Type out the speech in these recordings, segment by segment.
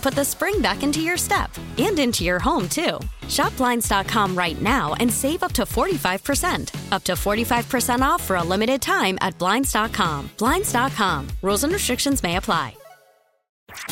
put the spring back into your step and into your home, too. Shop Blinds.com right now and save up to 45%. Up to 45% off for a limited time at Blinds.com. Blinds.com. Rules and restrictions may apply.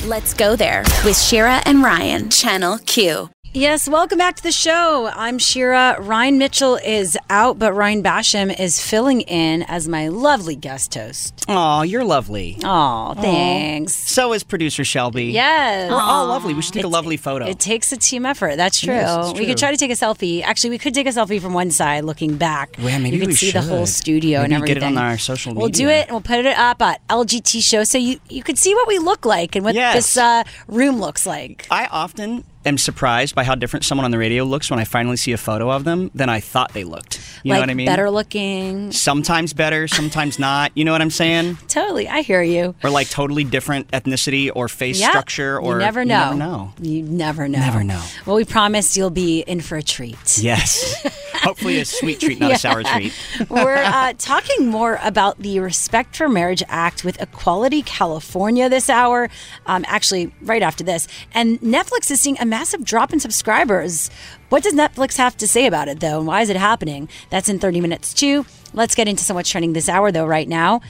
Let's go there with Shira and Ryan, Channel Q. Yes, welcome back to the show. I'm Shira. Ryan Mitchell is out, but Ryan Basham is filling in as my lovely guest host. Aw, you're lovely. Oh, thanks. So is producer Shelby. Yes. We're all lovely. We should take a lovely photo. It takes a team effort. That's true. Yes, it's We could true. try to take a selfie. Actually, we could take a selfie from one side looking back. Well, maybe you could we see the whole should. studio and Maybe everything. get it on our social media. We'll do media. it and we'll put it up at LGT show so you, you could see what we look like and what Yes. this uh, room looks like. I often am surprised by how different someone on the radio looks when I finally see a photo of them than I thought they looked. You like know what I mean? better looking. Sometimes better, sometimes not. You know what I'm saying? Totally. I hear you. Or like totally different ethnicity or face Yeah. structure or you never know. You never know. You never know. Never know. Well, we promise you'll be in for a treat. Yes. Hopefully a sweet treat, not a sour treat. We're uh, talking more about the Respect for Marriage Act with Equality California this hour, um, actually, right after this. And Netflix is seeing a massive drop in subscribers. What does Netflix have to say about it, though? And why is it happening? That's in 30 minutes, too. Let's get into so much trending this hour, though, right now.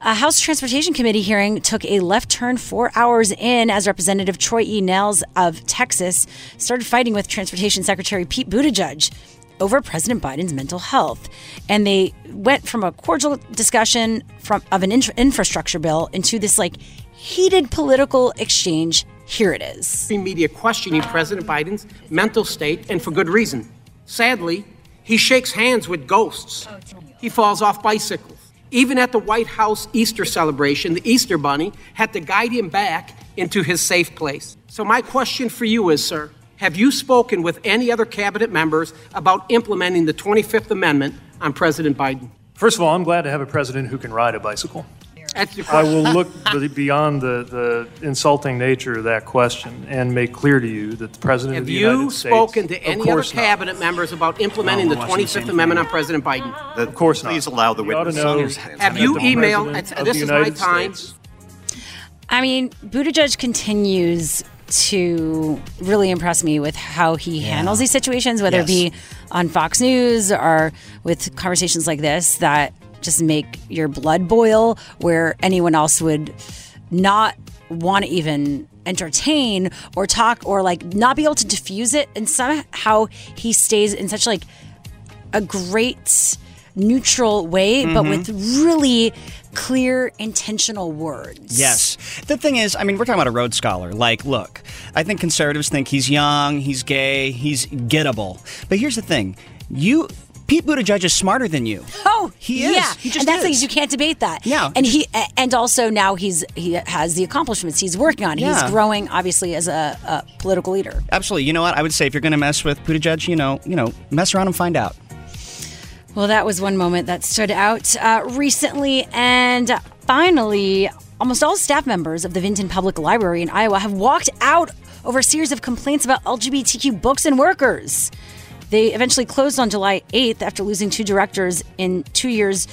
A House Transportation Committee hearing took a left turn four hours in as Representative Troy E. Nehls of Texas started fighting with Transportation Secretary Pete Buttigieg over President Biden's mental health. And they went from a cordial discussion from of an infra- infrastructure bill into this like heated political exchange. Here it is. mainstream media questioning President Biden's mental state, and for good reason. Sadly, he shakes hands with ghosts. He falls off bicycles. Even at the White House Easter celebration, the Easter Bunny had to guide him back into his safe place. So, my question for you is, sir, have you spoken with any other cabinet members about implementing the 25th Amendment on President Biden? First of all, I'm glad to have a president who can ride a bicycle. That's your I will look beyond the, the insulting nature of that question and make clear to you that the president of the United States. Have you States. spoken to any other course not. cabinet members about implementing No, the I'm watching the 25th Amendment on President Biden? Of course not. Please allow the You to witness. know Have you emailed- president it's- of this the is my United time. States- I mean, Buttigieg continues to really impress me with how he handles these situations, whether it be on Fox News or with conversations like this that just make your blood boil, where anyone else would not want to even entertain or talk or like not be able to diffuse it. And somehow he stays in such like a great neutral way, but with mm-hmm. really clear, intentional words. Yes. The thing is, I mean, we're talking about a Rhodes Scholar. Like, look, I think conservatives think he's young, he's gay, he's gettable. But here's the thing you. Pete Buttigieg is smarter than you. Oh, He is. Yeah, He just and that's is. you can't debate that. Yeah, and he and also now he's he has the accomplishments he's working on. Yeah. He's growing, obviously, as a, a political leader. Absolutely. You know what? I would say if you're going to mess with Buttigieg, you know, you know, mess around and find out. Well, that was one moment that stood out uh, recently, and finally, almost all staff members of the Vinton Public Library in Iowa have walked out over a series of complaints about LGBTQ books and workers. They eventually closed on July 8th after losing two directors in two years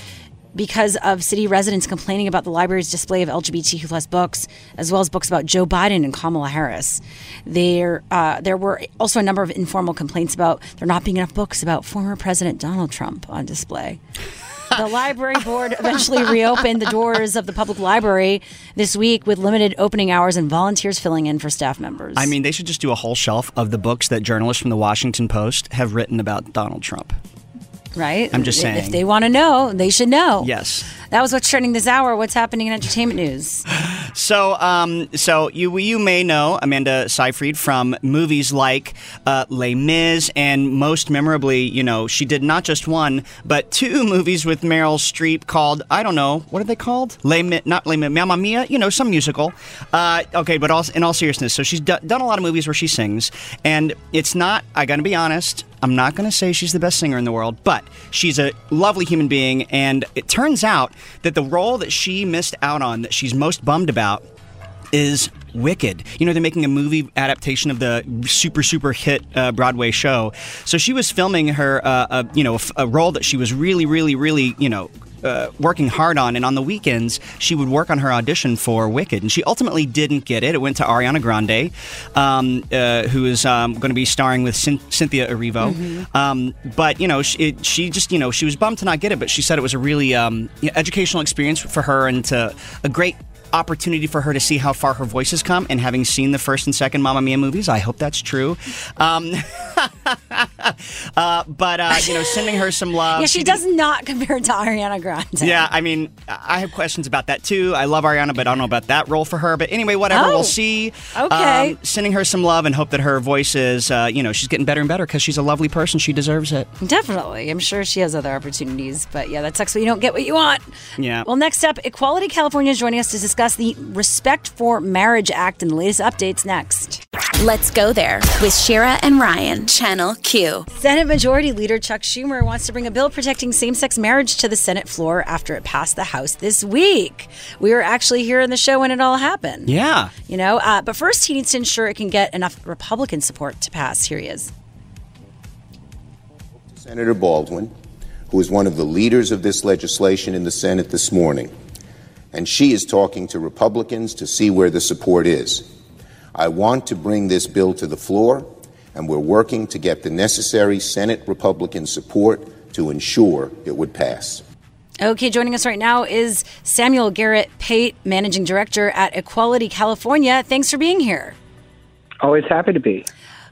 because of city residents complaining about the library's display of LGBTQ plus books, as well as books about Joe Biden and Kamala Harris. There, uh, there were also a number of informal complaints about there not being enough books about former President Donald Trump on display. The library board eventually reopened the doors of the public library this week with limited opening hours and volunteers filling in for staff members. I mean, they should just do a whole shelf of the books that journalists from the Washington Post have written about Donald Trump. right? I'm just saying. If they want to know, they should know. Yes. That was what's trending this hour. What's happening in entertainment news? So, um, so you you may know Amanda Seyfried from movies like uh, Les Mis, and most memorably, you know, she did not just one but two movies with Meryl Streep called I don't know what are they called? Les Mis, not Les Mis, Mamma Mia, you know, some musical. Uh, okay, but also, in all seriousness, so she's do- done a lot of movies where she sings, and it's not. I got to be honest. I'm not going to say she's the best singer in the world, but she's a lovely human being, and it turns out that the role that she missed out on, that she's most bummed about, is Wicked. You know, they're making a movie adaptation of the super, super hit uh, Broadway show. So she was filming her, uh, uh, you know, a, f- a role that she was really, really, really, you know, uh, working hard on, and on the weekends she would work on her audition for Wicked, and she ultimately didn't get it. It went to Ariana Grande, um, uh, who is um, going to be starring with Cyn- Cynthia Erivo. Um, but you know, she, it, she just you know she was bummed to not get it, but she said it was a really um, educational experience for her and to, a great opportunity for her to see how far her voice has come. And having seen the first and second Mamma Mia movies, I hope that's true. Um, uh, but uh, you know, sending her some love. yeah, she did- does not compare to Ariana Grande. yeah, I mean, I have questions about that too. I love Ariana, but I don't know about that role for her. But anyway, whatever, Oh, we'll see. okay. Um, sending her some love and hope that her voice is, uh, you know, she's getting better and better because she's a lovely person. She deserves it. Definitely. I'm sure she has other opportunities, but yeah, that sucks when you don't get what you want. Yeah. Well, next up, Equality California is joining us to discuss the Respect for Marriage Act and the latest updates next. Let's go there with Shira and Ryan, Channel Q. Senate Majority Leader Chuck Schumer wants to bring a bill protecting same sex marriage to the Senate floor after it passed the House this week. We were actually here in the show when it all happened. Yeah. You know, uh, but first he needs to ensure it can get enough Republican support to pass. Here he is. Senator Baldwin, who is one of the leaders of this legislation in the Senate this morning, and she is talking to Republicans to see where the support is. I want to bring this bill to the floor, and we're working to get the necessary Senate Republican support to ensure it would pass. Okay, joining us right now is Samuel Garrett Pate, Managing Director at Equality California. Thanks for being here. Always happy to be.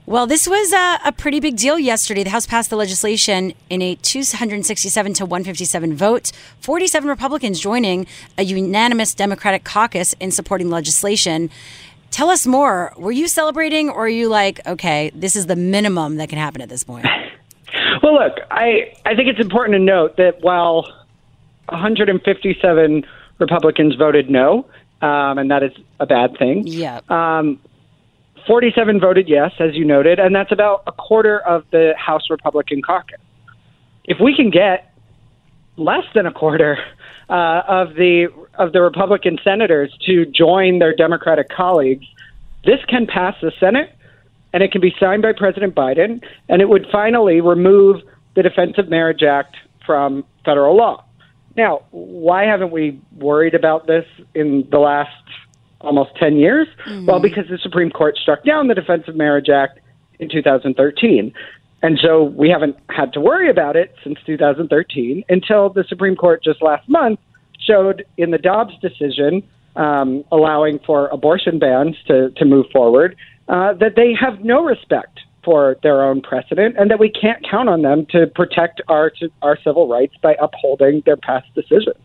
Well, this was a, a pretty big deal yesterday. The House passed the legislation in a 267 to 157 vote. 47 Republicans joining a unanimous Democratic caucus in supporting the legislation. Tell us more. Were you celebrating, or are you like, okay, this is the minimum that can happen at this point? Well, look, I, I think it's important to note that while 157 Republicans voted no, um, and that is a bad thing, Yeah. um, 47 voted yes, as you noted, and that's about a quarter of the House Republican caucus. If we can get less than a quarter uh, of the of the Republican senators to join their Democratic colleagues, this can pass the Senate, and it can be signed by President Biden, and it would finally remove the Defense of Marriage Act from federal law. Now, why haven't we worried about this in the last almost 10 years? Well, because the Supreme Court struck down the Defense of Marriage Act in 2013. And so we haven't had to worry about it since 2013 until the Supreme Court just last month showed in the Dobbs decision, um, allowing for abortion bans to, to move forward, uh, that they have no respect for their own precedent and that we can't count on them to protect our, our civil rights by upholding their past decisions.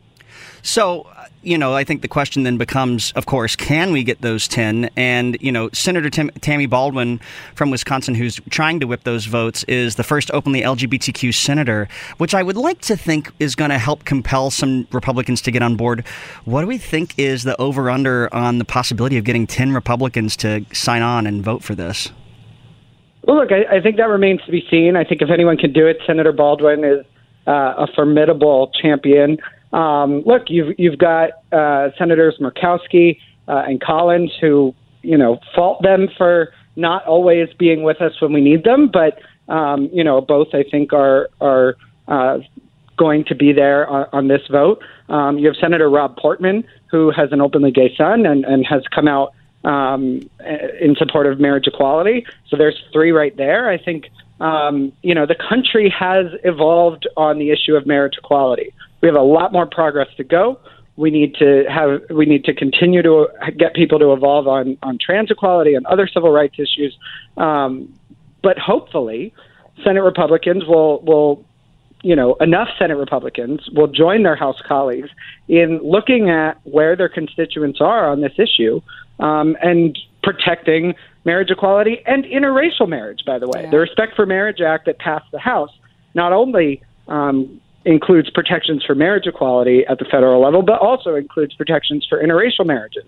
So, uh, you know, I think the question then becomes, of course, can we get those 10? And, you know, Senator Tim- Tammy Baldwin from Wisconsin, who's trying to whip those votes, is the first openly LGBTQ senator, which I would like to think is going to help compel some Republicans to get on board. What do we think is the over under on the possibility of getting 10 Republicans to sign on and vote for this? Well, look, I, I think that remains to be seen. I think if anyone can do it, Senator Baldwin is uh, a formidable champion. Um, look, you've you've got uh, Senators Murkowski uh, and Collins, who you know fault them for not always being with us when we need them, but Um, you know, both I think are are uh, going to be there on, on this vote. Um, you have Senator Rob Portman, who has an openly gay son and, and has come out um, in support of marriage equality. So there's three right there. I think um, you know the country has evolved on the issue of marriage equality. We have a lot more progress to go. We need to have we need to continue to get people to evolve on on trans equality and other civil rights issues. Um, but hopefully, Senate Republicans will will you know, enough Senate Republicans will join their House colleagues in looking at where their constituents are on this issue um, and protecting marriage equality and interracial marriage, by the way. Yeah. The Respect for Marriage Act that passed the House not only um, includes protections for marriage equality at the federal level, but also includes protections for interracial marriages.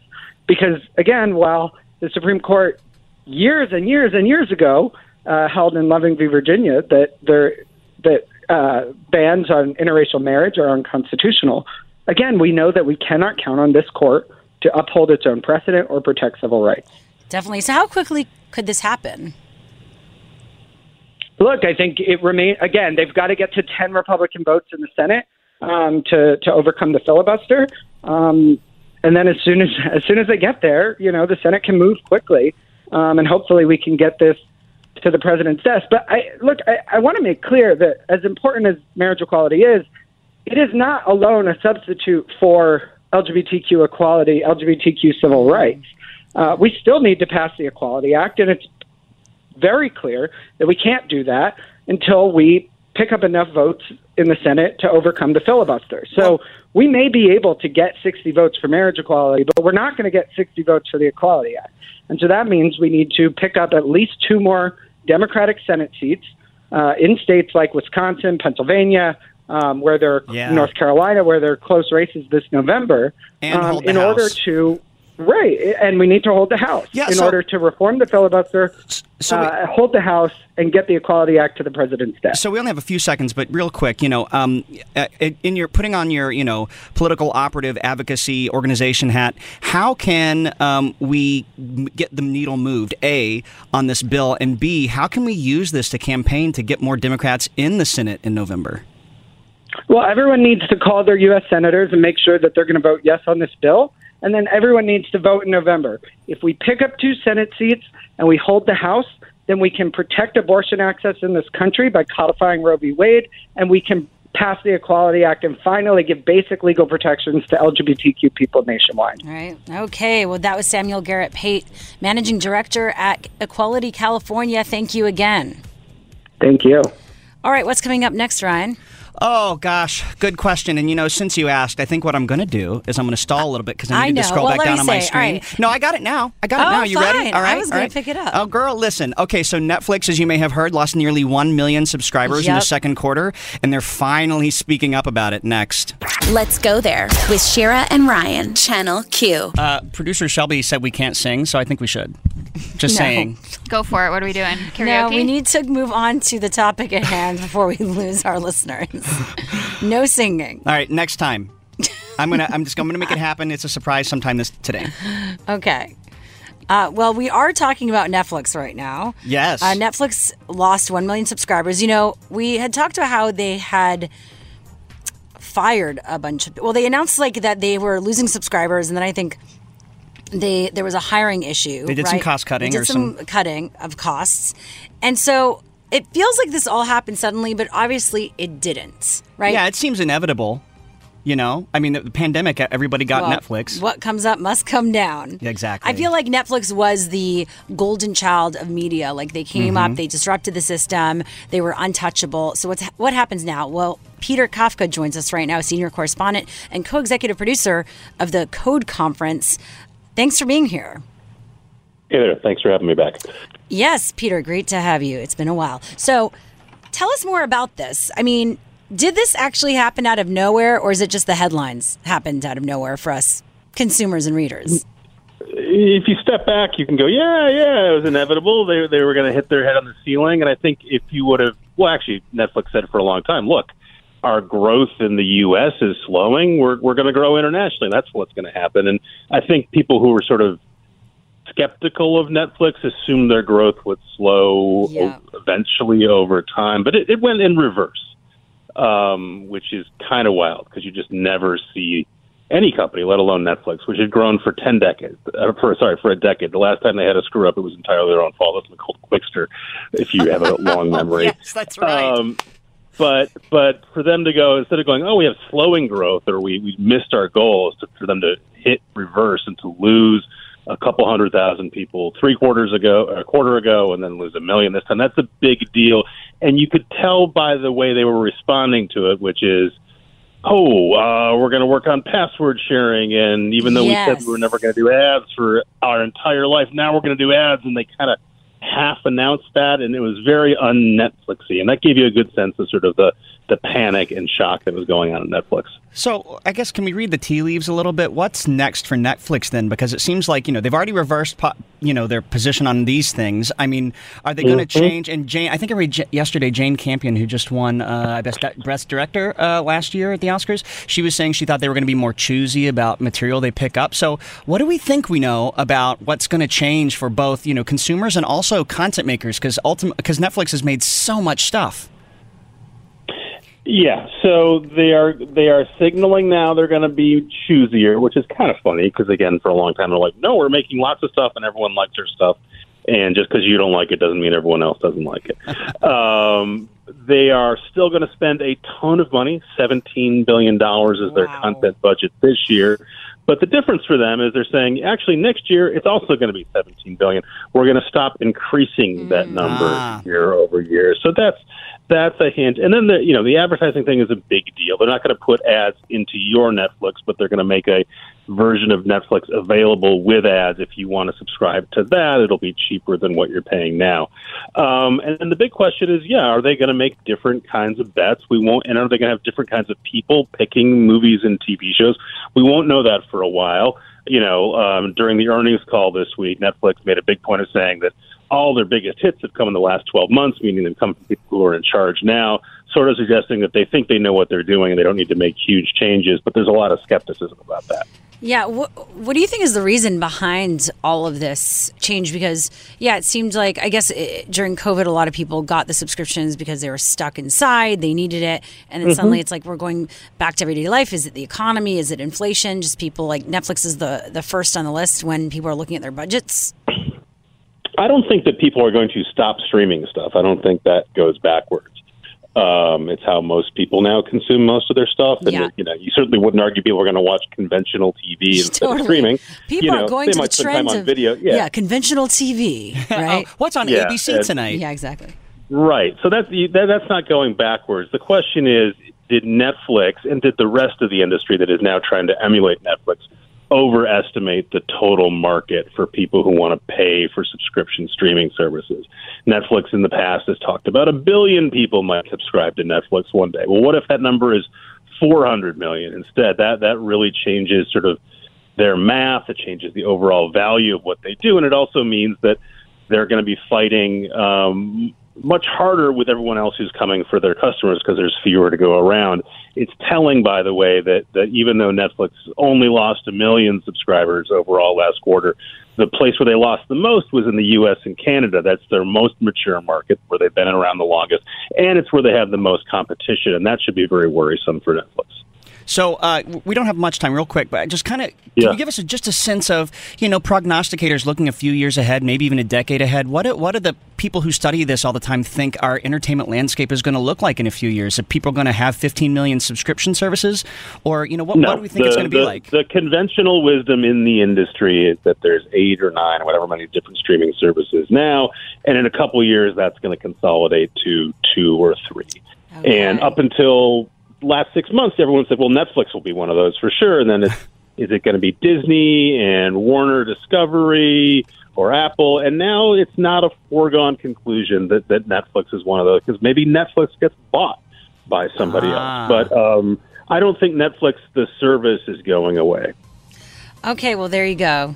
Because, again, while the Supreme Court years and years and years ago uh, held in Loving v. Virginia that there that uh, bans on interracial marriage are unconstitutional. Again, we know that we cannot count on this court to uphold its own precedent or protect civil rights. Definitely. So, how quickly could this happen? Look, I think it remains. Again, they've got to get to ten Republican votes in the Senate um, to to overcome the filibuster, um, and then as soon as as soon as they get there, you know, the Senate can move quickly, um, and hopefully we can get this to the president's desk. But I look, I, I want to make clear that as important as marriage equality is, it is not alone a substitute for LGBTQ equality, LGBTQ civil rights. Uh, we still need to pass the Equality Act, and it's very clear that we can't do that until we pick up enough votes in the Senate to overcome the filibuster. So we may be able to get 60 votes for marriage equality, but we're not going to get 60 votes for the Equality Act. And so that means we need to pick up at least two more Democratic Senate seats uh, in states like Wisconsin, Pennsylvania, um, where they're yeah. North Carolina, where they're close races this November, um, in House. order to Right, and we need to hold the House yeah, in so, order to reform the filibuster, so we, uh, hold the House, and get the Equality Act to the president's desk. So we only have a few seconds, but real quick, you know, um, uh, in your putting on your, you know, political operative advocacy organization hat, how can um, we get the needle moved? A on this bill, and B, how can we use this to campaign to get more Democrats in the Senate in November? Well, everyone needs to call their U.S. senators and make sure that they're going to vote yes on this bill and then everyone needs to vote in November. If we pick up two Senate seats and we hold the House, then we can protect abortion access in this country by codifying Roe v. Wade, and we can pass the Equality Act and finally give basic legal protections to LGBTQ people nationwide. All right. Okay. Well, that was Samuel Garrett Pate, Managing Director at Equality California. Thank you again. Thank you. All right. What's coming up next, Ryan? Oh gosh, good question. And you know, since you asked, I think what I'm going to do is I'm going to stall a little bit because I need I to scroll well, back down on my screen. Right. No, I got it now. I got oh, it now. You fine. ready? All right. I was going right. to pick it up. Oh, girl, listen. Okay, so Netflix, as you may have heard, lost nearly one million subscribers yep. in the second quarter, and they're finally speaking up about it. Next, let's go there with Shira and Ryan, Channel Q. Uh, Producer Shelby said we can't sing, so I think we should. Just no. saying. Go for it. What are we doing? Karaoke? No, we need to move on to the topic at hand before we lose our listeners. no singing. All right, next time. I'm gonna. I'm just. I'm gonna make it happen. It's a surprise sometime this today. Okay. Uh, well, we are talking about Netflix right now. Yes. Uh, Netflix lost 1 million subscribers. You know, we had talked about how they had fired a bunch of. Well, they announced like that they were losing subscribers, and then I think they there was a hiring issue. They did right? some cost cutting. They did some, some cutting of costs, and so it feels like this all happened suddenly, but obviously it didn't. Right? Yeah, it seems inevitable. You know, I mean, the, the pandemic, everybody got well, Netflix. What comes up must come down. Exactly. I feel like Netflix was the golden child of media. Like they came mm-hmm. up, they disrupted the system, they were untouchable. So what's what happens now? Well, Peter Kafka joins us right now, senior correspondent and co-executive producer of the Code Conference. Thanks for being here. Hey there. Thanks for having me back. Yes, Peter, great to have you. It's been a while. So, tell us more about this. I mean, did this actually happen out of nowhere, or is it just the headlines happened out of nowhere for us consumers and readers? If you step back, you can go, yeah, yeah, it was inevitable. They they were going to hit their head on the ceiling, and I think if you would have, well, actually, Netflix said for a long time. Look, our growth in the U.S. is slowing. We're we're going to grow internationally. That's what's going to happen. And I think people who were sort of skeptical of Netflix assumed their growth would slow Yeah. eventually over time, but it, it went in reverse, um, which is kind of wild because you just never see any company, let alone Netflix, which had grown for ten decades. Uh, for sorry, for a decade. The last time they had a screw up, it was entirely their own fault. That's called Qwikster, if you have a long memory. yes, that's right. Um, but but for them to go instead of going, oh, we have slowing growth or we we missed our goals, to, for them to hit reverse and to lose a couple hundred thousand people three quarters ago, a quarter ago, and then lose a million this time. That's a big deal, and you could tell by the way they were responding to it, which is. Oh, uh, we're going to work on password sharing, and even though we said we were never going to do ads for our entire life, now we're going to do ads, and they kind of half announced that, and it was very un-Netflixy, and that gave you a good sense of sort of the the panic and shock that was going on at Netflix. So I guess can we read the tea leaves a little bit? What's next for Netflix then? Because it seems like you know they've already reversed, po- you know, their position on these things. I mean, are they going to Mhm. change? And Jane, I think I read j- yesterday Jane Campion, who just won uh, best best director uh, last year at the Oscars, she was saying she thought they were going to be more choosy about material they pick up. So what do we think we know about what's going to change for both you know consumers and also content makers? Because ultimate because Netflix has made so much stuff. Yeah, so they are they are signaling now they're going to be choosier, which is kind of funny because again, for a long time they're like, no, we're making lots of stuff and everyone likes our stuff, and just because you don't like it doesn't mean everyone else doesn't like it. um, they are still going to spend a ton of money. Seventeen billion dollars is their content budget this year. But the difference for them is they're saying actually next year it's also going to be 17 billion. We're going to stop increasing that number Ah. year over year. So that's that's a hint. And then the you know the advertising thing is a big deal. They're not going to put ads into your Netflix, but they're going to make a version of Netflix available with ads. If you want to subscribe to that, it'll be cheaper than what you're paying now. Um, and the big question is, yeah, are they going to make different kinds of bets? We won't, and are they going to have different kinds of people picking movies and TV shows? We won't know that for a while. You know, um, during the earnings call this week, Netflix made a big point of saying that all their biggest hits have come in the last 12 months, meaning they've come from people who are in charge now, sort of suggesting that they think they know what they're doing and they don't need to make huge changes. But there's a lot of skepticism about that. Yeah, what what do you think is the reason behind all of this change? Because yeah, it seemed like I guess it, during COVID, a lot of people got the subscriptions because they were stuck inside, they needed it, and then Mm-hmm. Mhm. suddenly it's like we're going back to everyday life. Is it the economy? Is it inflation? Just people like Netflix is the the first on the list when people are looking at their budgets. I don't think that people are going to stop streaming stuff. I don't think that goes backwards. Um, it's how most people now consume most of their stuff, and Yeah. you know, you certainly wouldn't argue people are going to watch conventional TV instead Totally. of streaming. People you know, are going they to the might spend time trends on of video. Yeah, conventional TV, right? What's on Yeah, ABC and- tonight? Yeah, exactly. Right. So that's that, that's not going backwards. The question is, did Netflix and did the rest of the industry that is now trying to emulate Netflix overestimate the total market for people who want to pay for subscription streaming services? Netflix in the past has talked about a billion people might subscribe to Netflix one day. Well, what if that number is 400 million instead? That that really changes sort of their math. It changes the overall value of what they do, and it also means that they're going to be fighting um, much harder with everyone else who's coming for their customers because there's fewer to go around. It's telling, by the way, that, that even though Netflix only lost a million subscribers overall last quarter, the place where they lost the most was in the U.S. and Canada. That's their most mature market where they've been around the longest, and it's where they have the most competition, and that should be very worrisome for Netflix. So uh, we don't have much time, real quick, but just kind of can Yeah. you give us a, just a sense of you know prognosticators looking a few years ahead, maybe even a decade ahead. What do, what do the people who study this all the time think our entertainment landscape is going to look like in a few years? Are people going to have 15 million subscription services, or you know what, what do we think the, it's going to be the- like? The conventional wisdom in the industry is that there's eight or nine or whatever many different streaming services now, and in a couple years that's going to consolidate to two or three. And up until last six months, everyone said, "Well, Netflix will be one of those for sure." And then it's, is it going to be Disney and Warner Discovery? Or Apple, and now it's not a foregone conclusion that, that Netflix is one of those because maybe Netflix gets bought by somebody Ah. else. But um, I don't think Netflix, the service, is going away. Okay, well there you go.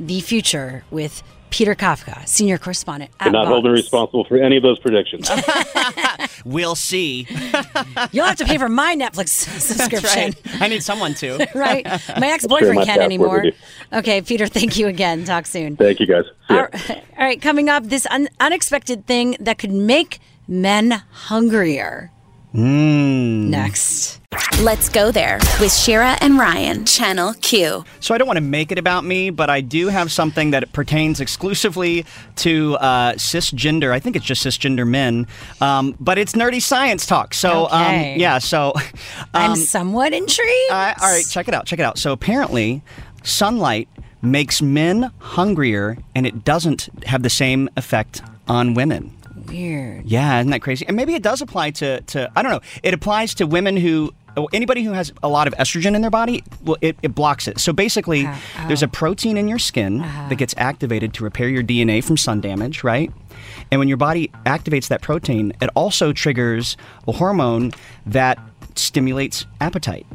The future with Peter Kafka, senior correspondent at Cannot hold her Vox. responsible for any of those predictions. We'll see. You'll have to pay for my Netflix subscription. right. I need someone to. right? My ex boyfriend my can't anymore. Okay, Peter, thank you again. Talk soon. Thank you, guys. See. All right, all right, coming up, this un- unexpected thing that could make men hungrier. Next. Let's go there with Shira and Ryan, Channel Q. So I don't want to make it about me, but I do have something that pertains exclusively to uh, cisgender. I think it's just cisgender men, um, but it's nerdy science talk. So Okay. um, yeah, so I'm um, somewhat intrigued. uh, all right, check it out. Check it out. So apparently, sunlight makes men hungrier, and it doesn't have the same effect on women. Weird. Yeah, isn't that crazy? And maybe it does apply to, to I don't know. It applies to women who oh, anybody who has a lot of estrogen in their body, well, it, it blocks it. So basically, Uh-huh. there's a protein in your skin that gets activated to repair your DNA from sun damage, right? And when your body activates that protein, it also triggers a hormone that stimulates appetite.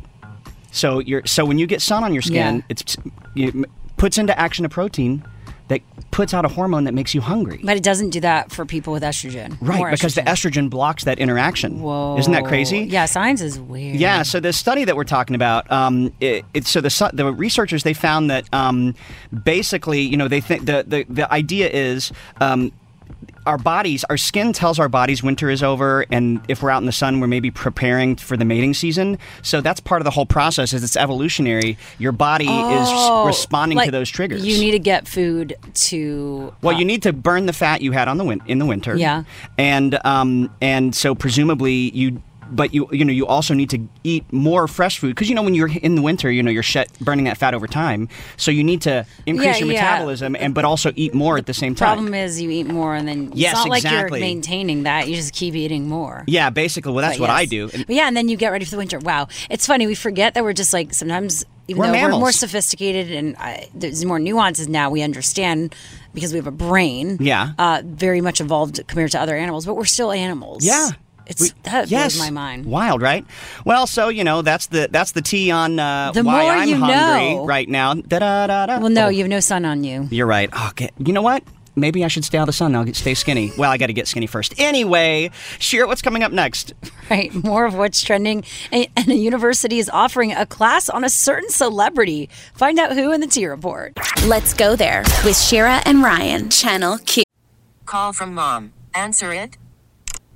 So you're so when you get sun on your skin, Yeah. it's it puts into action a protein that puts out a hormone that makes you hungry. But it doesn't do that for people with estrogen. Right, More because the estrogen blocks that interaction. Whoa. Isn't that crazy? Yeah, science is weird. Yeah. So the study that we're talking about, um, it, it's so the the researchers they found that um, basically, you know, they think the the the idea is. Um, our bodies, our skin tells our bodies winter is over, and if we're out in the sun, we're maybe preparing for the mating season. So that's part of the whole process. Is it's evolutionary. Your body Oh, is responding like, to those triggers. You need to get food to. Well, uh, you need to burn the fat you had on the win- in the winter. Yeah. And um and so presumably you but you you know you also need to eat more fresh food because you know when you're in the winter you know you're shed, burning that fat over time so you need to increase Yeah, your yeah. metabolism and but also eat more at the same time. Problem is, you eat more, and then Yes, it's not like you're maintaining that. You just keep eating more. yeah, basically. Well, that's But what I do. And- yeah, and then you get ready for the winter. Wow, it's funny. We forget that we're just like sometimes, even We're though we're more sophisticated and I, there's more nuances now, we understand because we have a brain. Yeah. uh, very much evolved compared to other animals, but we're still animals. Yeah. It's We- that yes. blows my mind. Wild, right? Well, so you know that's the that's the tea on uh, The why more I'm you hungry know. right now. Da-da-da-da. Well, no, Oh. you have no sun on you. You're right. Okay. You know what? Maybe I should stay out of the sun. I'll get, stay skinny. Well, I got to get skinny first. Anyway, Sheer, what's coming up next? Right, more of what's trending, and, and a university is offering a class on a certain celebrity. Find out who in the T report. Let's go there with Shira and Ryan, Channel Q. Call from mom. Answer it.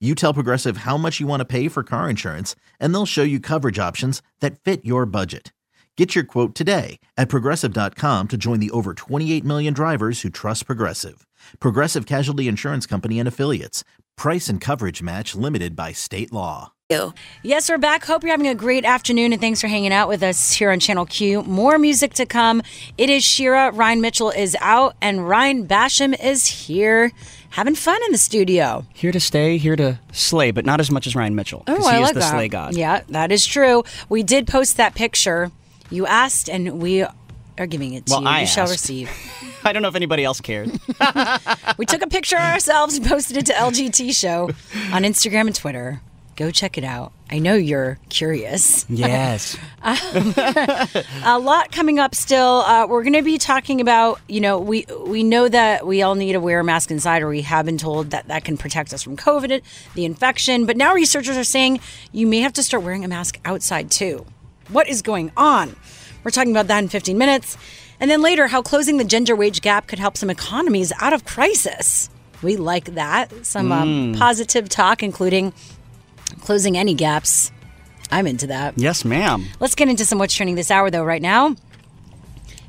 You tell Progressive how much you want to pay for car insurance, and they'll show you coverage options that fit your budget. Get your quote today at progressive.com to join the over 28 million drivers who trust Progressive. Progressive Casualty Insurance Company and Affiliates. Price and coverage match limited by state law. Yes, we're back. Hope you're having a great afternoon and thanks for hanging out with us here on Channel Q. More music to come. It is Shira. Ryan Mitchell is out and Ryan Basham is here. Having fun in the studio. Here to stay, here to slay, but not as much as Ryan Mitchell. Oh, he I is like the that. slay god. Yeah, that is true. We did post that picture. You asked, and we are giving it to Well, you. I you shall asked. receive. I don't know if anybody else cared. we took a picture of ourselves and posted it to LGT Show on Instagram and Twitter. Go check it out. I know you're curious. yes. a lot coming up still. Uh, we're going to be talking about, you know, we we know that we all need to wear a mask inside, or we have been told that that can protect us from COVID, the infection. But now researchers are saying you may have to start wearing a mask outside too. What is going on? We're talking about that in 15 minutes. And then later, how closing the gender wage gap could help some economies out of crisis. We like that. Some um, Mm. positive talk, including closing any gaps. I'm into that. Yes, ma'am. Let's get into some what's trending this hour, though, right now.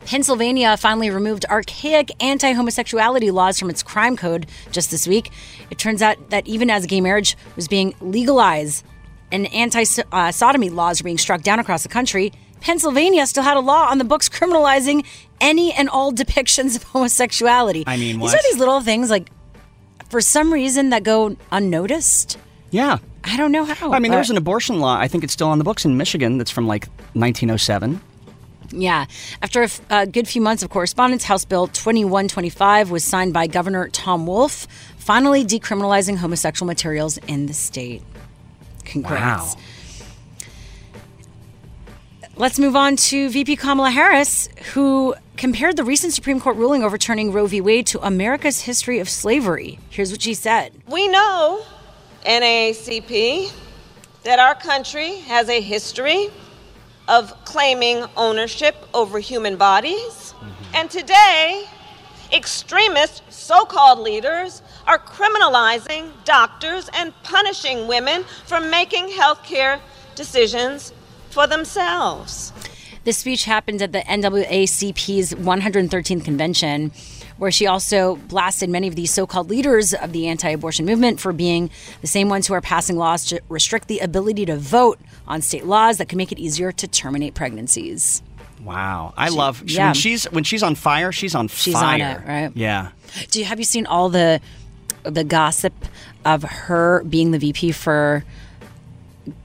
Pennsylvania finally removed archaic anti homosexuality laws from its crime code just this week. It turns out that even as gay marriage was being legalized and anti sodomy laws were being struck down across the country, Pennsylvania still had a law on the books criminalizing any and all depictions of homosexuality. I mean, these what? are these little things like, for some reason, that go unnoticed. Yeah. I don't know how. I mean, but- there's an abortion law. I think it's still on the books in Michigan that's from like 1907. Yeah. After a, f- a good few months of correspondence, House Bill 2125 was signed by Governor Tom Wolf, finally decriminalizing homosexual materials in the state. Congrats. Wow. Let's move on to VP Kamala Harris, who compared the recent Supreme Court ruling overturning Roe v. Wade to America's history of slavery. Here's what she said. We know, NAACP, that our country has a history of claiming ownership over human bodies. Mm-hmm. And today, extremist so called leaders are criminalizing doctors and punishing women for making healthcare decisions for themselves. This speech happened at the NAACP's 113th convention, where she also blasted many of these so called leaders of the anti abortion movement for being the same ones who are passing laws to restrict the ability to vote on state laws that could make it easier to terminate pregnancies. Wow. I She- love yeah. when she's when she's on fire, she's on She's on fire. it, right? Yeah. Do you have you seen all the the gossip of her being the VP for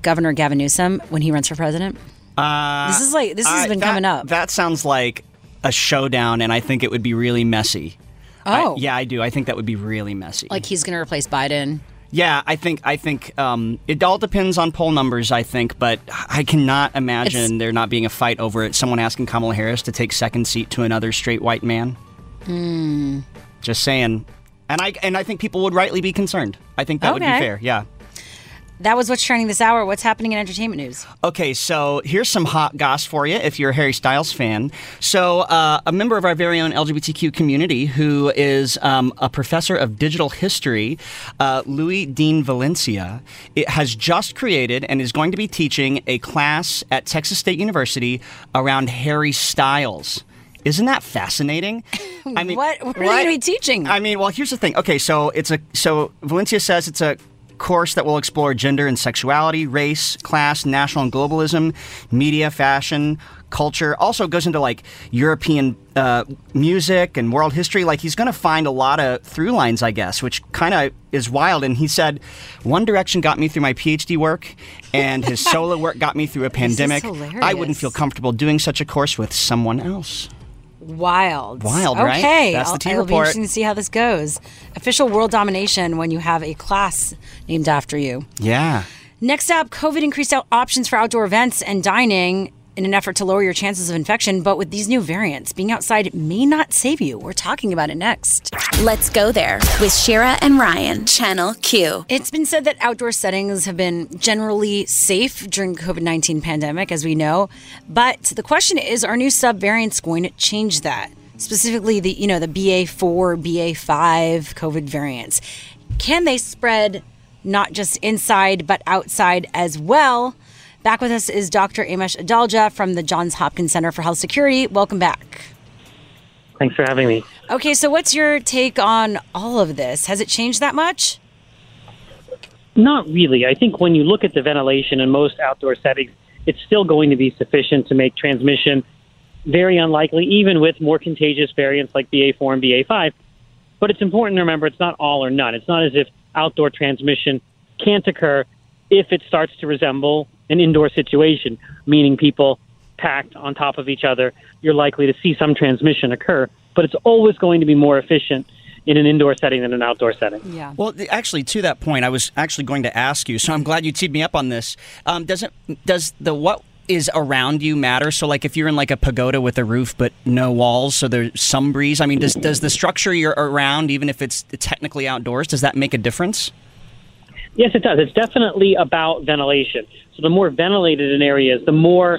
Governor Gavin Newsom when he runs for president? Uh, This is like- this has I- been that- coming up. That sounds like a showdown, and I think it would be really messy. I- Oh. yeah, I do. I think that would be really messy. Like he's going to replace Biden. Yeah, I think I think um, it all depends on poll numbers. I think, but I cannot imagine It's- there not being a fight over it. Someone asking Kamala Harris to take second seat to another straight white man. Hmm. Just saying, and I and I think people would rightly be concerned. I think that would be fair. Yeah. That was what's trending this hour. What's happening in entertainment news? Okay, so here's some hot goss for you if you're a Harry Styles fan. So, uh, a member of our very own LGBTQ community who is um, a professor of digital history, uh, Louie Dean Valencia, it has just created and is going to be teaching a class at Texas State University around Harry Styles. Isn't that fascinating? I mean, what? What are you going to be teaching? I mean, well, here's the thing. Okay, so it's a so Valencia says it's a course that will explore gender and sexuality, race, class, national and globalism, media, fashion, culture. Also goes into like European uh, music and world history. Like he's going to find a lot of through lines, I guess, which kind of is wild. And he said, One Direction got me through my PhD work, and his solo work got me through a pandemic. I wouldn't feel comfortable doing such a course with someone else. Wild. Wild, right? Okay. That's the I'll- T It'll be report. interesting to see how this goes. Official world domination when you have a class named after you. Yeah. Next up, COVID increased out options for outdoor events and dining in an effort to lower your chances of infection. But with these new variants, being outside may not save you. We're talking about it next. Let's go there with Shira and Ryan, Channel Q. It's been said that outdoor settings have been generally safe during COVID 19 pandemic, as we know. But the question is, are new subvariants going to change that? Specifically, the you know the BA4, BA5 COVID variants. Can they spread not just inside but outside as well? Back with us is Dr. Amesh Adalja from the Johns Hopkins Center for Health Security. Welcome back. Thanks for having me. Okay, so what's your take on all of this? Has it changed that much? Not really. I think when you look at the ventilation in most outdoor settings, it's still going to be sufficient to make transmission very unlikely, even with more contagious variants like BA4 and BA5. But it's important to remember it's not all or none. It's not as if outdoor transmission can't occur if it starts to resemble an indoor situation, meaning people packed on top of each other. You're likely to see some transmission occur, but it's always going to be more efficient in an indoor setting than an outdoor setting. Yeah. Well, th- actually, to that point, I was actually going to ask you. So I'm glad you teed me up on this. Um, does it? Does the what is around you matter? So, like, if you're in like a pagoda with a roof but no walls, so there's some breeze. I mean, does does the structure you're around, even if it's technically outdoors, does that make a difference? Yes, it does. It's definitely about ventilation. So the more ventilated an area is, the more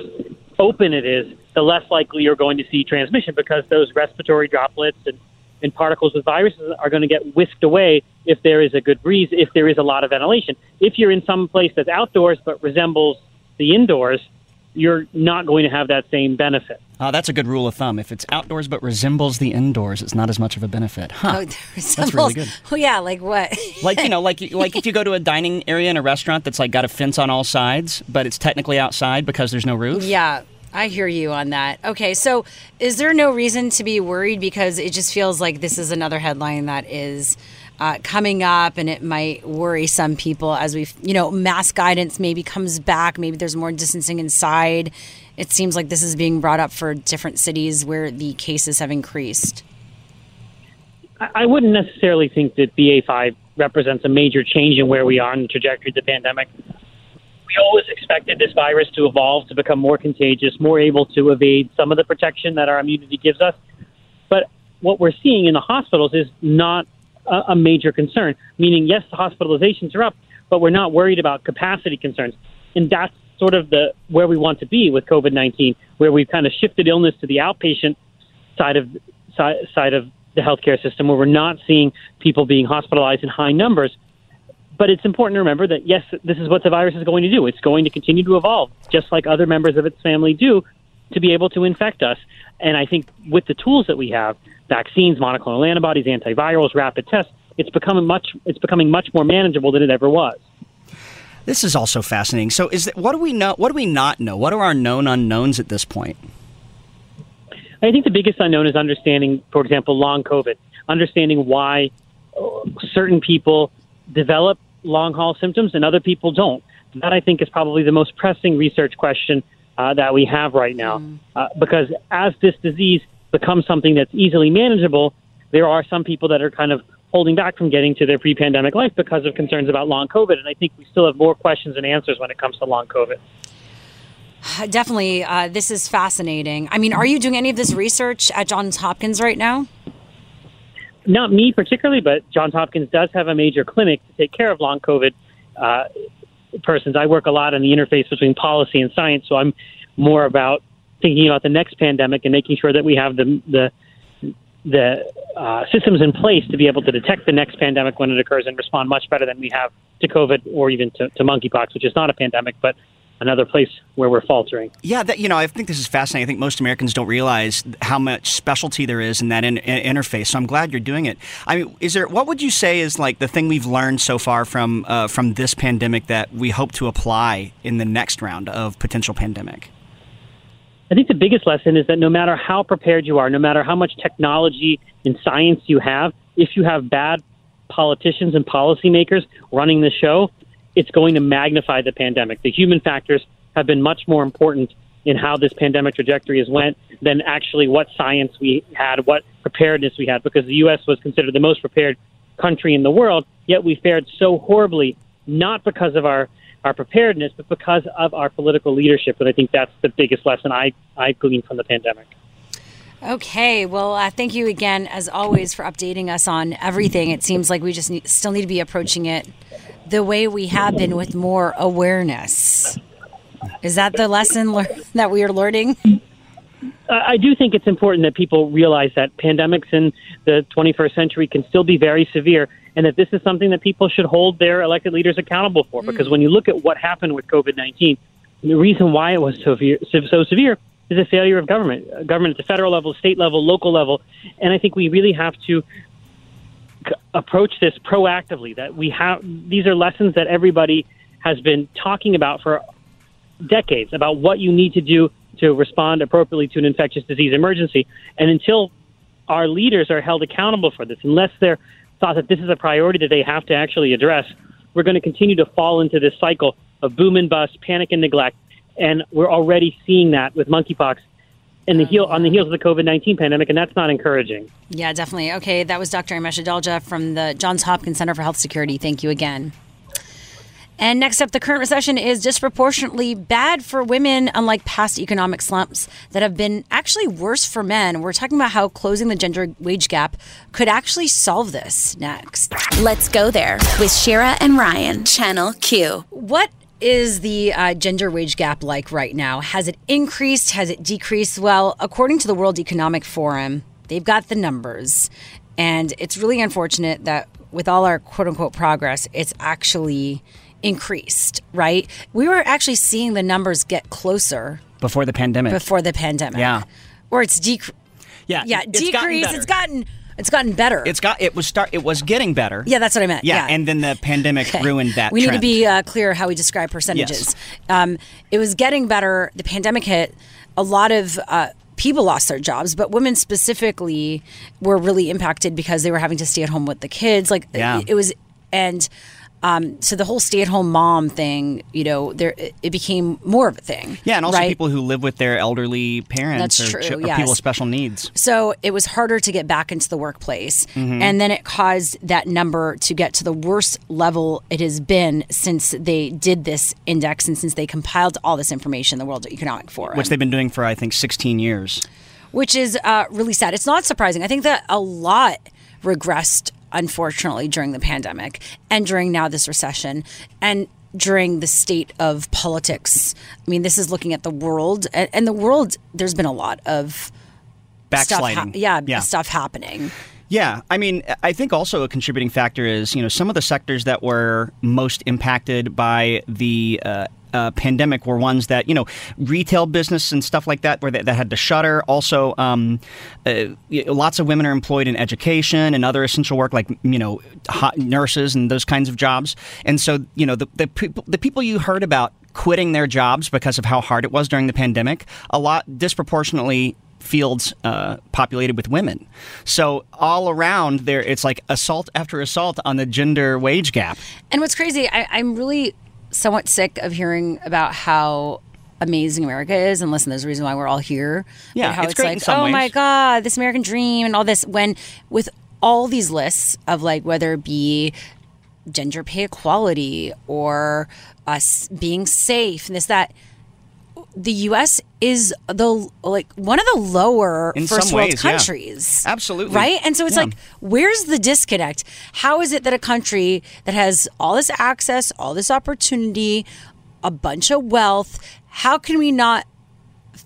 open it is, the less likely you're going to see transmission because those respiratory droplets and, and particles with viruses are going to get whisked away if there is a good breeze, if there is a lot of ventilation. If you're in some place that's outdoors but resembles the indoors, you're not going to have that same benefit. Uh, that's a good rule of thumb. If it's outdoors but resembles the indoors, it's not as much of a benefit. Huh. Oh, that's really good. Oh yeah, like what? like you know, like like if you go to a dining area in a restaurant that's like got a fence on all sides, but it's technically outside because there's no roof. Yeah, I hear you on that. Okay, so is there no reason to be worried because it just feels like this is another headline that is uh, coming up and it might worry some people as we, you know, mask guidance maybe comes back, maybe there's more distancing inside. It seems like this is being brought up for different cities where the cases have increased. I wouldn't necessarily think that BA5 represents a major change in where we are in the trajectory of the pandemic. We always expected this virus to evolve to become more contagious, more able to evade some of the protection that our immunity gives us. But what we're seeing in the hospitals is not a, a major concern, meaning, yes, the hospitalizations are up, but we're not worried about capacity concerns. And that's sort of the where we want to be with COVID 19, where we've kind of shifted illness to the outpatient side of side, side of the healthcare system, where we're not seeing people being hospitalized in high numbers. But it's important to remember that yes, this is what the virus is going to do. It's going to continue to evolve, just like other members of its family do, to be able to infect us. And I think with the tools that we have, vaccines, monoclonal antibodies, antivirals, rapid tests, it's becoming much it's becoming much more manageable than it ever was. This is also fascinating. So, is it, what do we know? What do we not know? What are our known unknowns at this point? I think the biggest unknown is understanding, for example, long COVID, understanding why uh, certain people develop long haul symptoms and other people don't. That I think is probably the most pressing research question uh, that we have right now. Uh, because as this disease becomes something that's easily manageable, there are some people that are kind of holding back from getting to their pre pandemic life because of concerns about long COVID. And I think we still have more questions and answers when it comes to long COVID. Definitely, uh, this is fascinating. I mean, are you doing any of this research at Johns Hopkins right now? Not me particularly, but Johns Hopkins does have a major clinic to take care of long COVID uh, persons. I work a lot on the interface between policy and science, so I'm more about thinking about the next pandemic and making sure that we have the the the uh, systems in place to be able to detect the next pandemic when it occurs and respond much better than we have to COVID or even to, to monkeypox, which is not a pandemic, but another place where we're faltering. Yeah, that, you know, I think this is fascinating. I think most Americans don't realize how much specialty there is in that in, in, interface. So I'm glad you're doing it. I mean, is there what would you say is like the thing we've learned so far from uh, from this pandemic that we hope to apply in the next round of potential pandemic? I think the biggest lesson is that no matter how prepared you are, no matter how much technology and science you have, if you have bad politicians and policymakers running the show, it's going to magnify the pandemic. The human factors have been much more important in how this pandemic trajectory has went than actually what science we had, what preparedness we had, because the U.S. was considered the most prepared country in the world, yet we fared so horribly, not because of our our preparedness, but because of our political leadership. And I think that's the biggest lesson I, I gleaned from the pandemic. Okay, well, uh, thank you again, as always, for updating us on everything. It seems like we just need, still need to be approaching it the way we have been with more awareness. Is that the lesson lear- that we are learning? I do think it's important that people realize that pandemics in the 21st century can still be very severe, and that this is something that people should hold their elected leaders accountable for. Because when you look at what happened with COVID 19, the reason why it was so severe, so severe is a failure of government, uh, government at the federal level, state level, local level, and I think we really have to approach this proactively. That we have these are lessons that everybody has been talking about for decades about what you need to do to respond appropriately to an infectious disease emergency. And until our leaders are held accountable for this, unless they're thought that this is a priority that they have to actually address, we're going to continue to fall into this cycle of boom and bust, panic and neglect, and we're already seeing that with monkeypox in the heel on the heels of the COVID nineteen pandemic, and that's not encouraging. Yeah, definitely. Okay, that was Dr. Amesh Adalja from the Johns Hopkins Center for Health Security. Thank you again. And next up, the current recession is disproportionately bad for women, unlike past economic slumps that have been actually worse for men. We're talking about how closing the gender wage gap could actually solve this next. Let's go there with Shira and Ryan, Channel Q. What is the uh, gender wage gap like right now? Has it increased? Has it decreased? Well, according to the World Economic Forum, they've got the numbers. And it's really unfortunate that with all our quote unquote progress, it's actually increased, right? We were actually seeing the numbers get closer Before the pandemic. before the pandemic. Yeah. Or it's decreased. Yeah, Yeah, it's gotten decreased. better. It's gotten it's gotten better. It's got it was start it was getting better. yeah, that's what I meant. Yeah, Yeah. and then the pandemic ruined that. we need to be uh, clear how we describe percentages. Um, it was getting better. The pandemic hit. A lot of uh, people lost their jobs, but women specifically were really impacted because they were having to stay at home with the kids. Like Yeah. it, it was, and um, so the whole stay-at-home mom thing, you know, there it became more of a thing. Yeah, and also right? people who live with their elderly parents That's or, true, or yes. people with special needs. So it was harder to get back into the workplace. Mhm. And then it caused that number to get to the worst level it has been since they did this index and since they compiled all this information, in the World Economic Forum. Which they've been doing for I think 16 years. which is uh, really sad. It's not surprising. I think that a lot regressed, unfortunately, during the pandemic and during now this recession and during the state of politics. I mean, this is looking at the world, and, the world. There's been a lot of Stuff Backsliding. yeah, Yeah. stuff happening. Yeah, I mean, I think also a contributing factor is you know some of the sectors that were most impacted by the. Uh, uh, pandemic were ones that you know retail business and stuff like that where they, that had to shutter. Also, um, uh, lots of women are employed in education and other essential work like you know nurses and those kinds of jobs. And so you know the the people the people you heard about quitting their jobs because of how hard it was during the pandemic, a lot disproportionately fields uh, populated with women. So all around there, it's like assault after assault on the gender wage gap. And what's crazy, I, I'm really somewhat sick of hearing about how amazing America is. And listen, there's a reason why we're all here. Yeah, But how it's it's, like, oh my. God, this American dream and all this. When with all these lists of like whether it be gender pay equality or us being safe and this that the US is the like one of the lower In first world ways, yeah. countries. Absolutely. Right? And so it's Yeah. like where's the disconnect? How is it that a country that has all this access, all this opportunity, a bunch of wealth, how can we not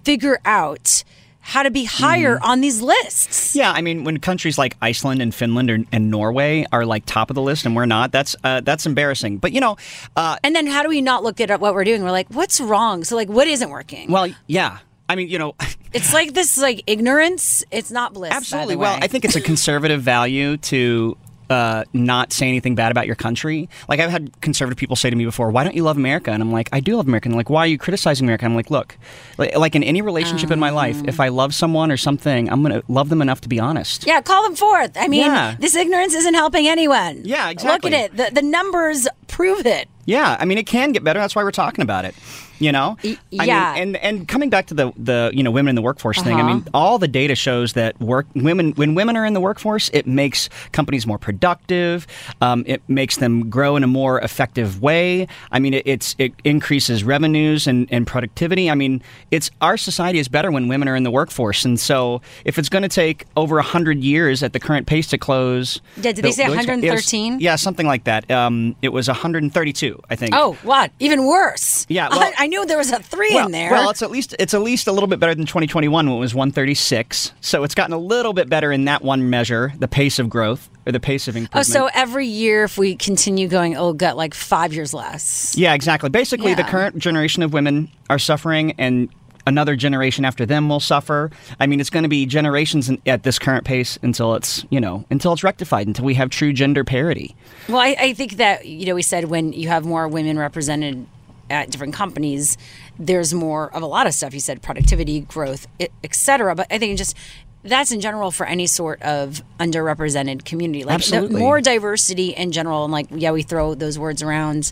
figure out how to be higher on these lists? Yeah, I mean, when countries like Iceland and Finland or, and Norway are like top of the list and we're not, that's uh, that's embarrassing. But you know, uh, And then how do we not look at what we're doing? We're like, what's wrong? So like what isn't working? well, yeah. I mean, you know, It's like this like ignorance. It's not bliss. Absolutely. Well. I think it's a conservative value to uh, not say anything bad about your country. Like I've had conservative people say to me before, "Why don't you love America?" And I'm like, "I do love America." And like, "Why are you criticizing America?" I'm like, "Look, like, like in any relationship in my life, if I love someone or something, I'm gonna love them enough to be honest." Yeah, call them forth. I mean, Yeah. this ignorance isn't helping anyone. Yeah, exactly. Look at it. The, the numbers prove it. Yeah, I mean it can get better. That's why we're talking about it. You know, I yeah. mean, and and coming back to the the you know women in the workforce thing. I Uh-huh. mean, all the data shows that work women when women are in the workforce, it makes companies more productive. Um, it makes them grow in a more effective way. I mean, it, it's it increases revenues and, and productivity. I mean, it's our society is better when women are in the workforce. And so, if it's going to take over hundred years at the current pace to close, Yeah, did they say wage- it was- 113? Yeah, something like that. Um, it was 132, I think. Oh, what? Even worse. Yeah, well- I, I knew there was a three well, in there. Well, it's at least it's at least a little bit better than 2021 when it was 136. So it's gotten a little bit better in that one measure, the pace of growth or the pace of improvement. oh, so every year, if we continue going, oh, got like five years less. yeah, exactly. Basically, the current generation of women are suffering, and another generation after them will suffer. I mean, it's going to be generations in, at this current pace until it's you know until it's rectified, until we have true gender parity. Well, I, I think that, you know, we said when you have more women represented at different companies, there's more of a lot of stuff. You said productivity, growth, etc. But I think just that's in general for any sort of underrepresented community. Like Absolutely. more diversity in general, and like yeah, we throw those words around,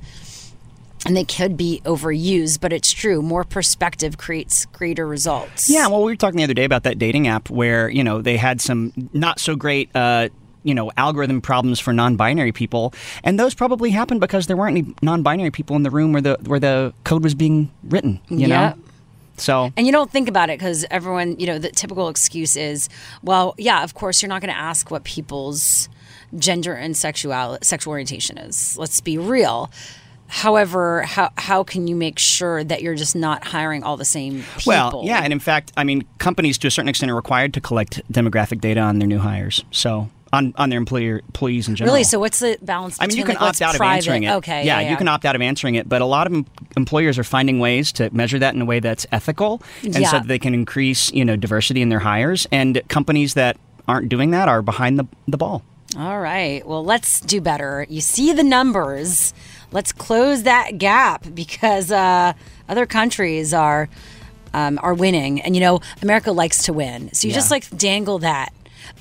and they could be overused, but it's true. More perspective creates greater results. Yeah, well, we were talking the other day about that dating app where you know they had some not so great. Uh, you know, algorithm problems for non-binary people, and those probably happened because there weren't any non-binary people in the room where the where the code was being written. You know, so And you don't think about it because everyone, you know, the typical excuse is, well, yeah, of course, you're not going to ask what people's gender and sexual sexual orientation is. Let's be real. However, how how can you make sure that you're just not hiring all the same people? well, yeah, and in fact, I mean, companies to a certain extent are required to collect demographic data on their new hires. So. On, on their employer, employees in general. Really? So what's the balance? I mean, you can like, opt out of answering it. Okay. Yeah, Yeah, you can opt out of answering it, but a lot of em- employers are finding ways to measure that in a way that's ethical, and Yeah. so that they can increase, you know, diversity in their hires. And companies that aren't doing that are behind the the ball. All right. Well, let's do better. You see the numbers. Let's close that gap because uh, other countries are um, are winning, and you know America likes to win. So you Yeah. just like dangle that.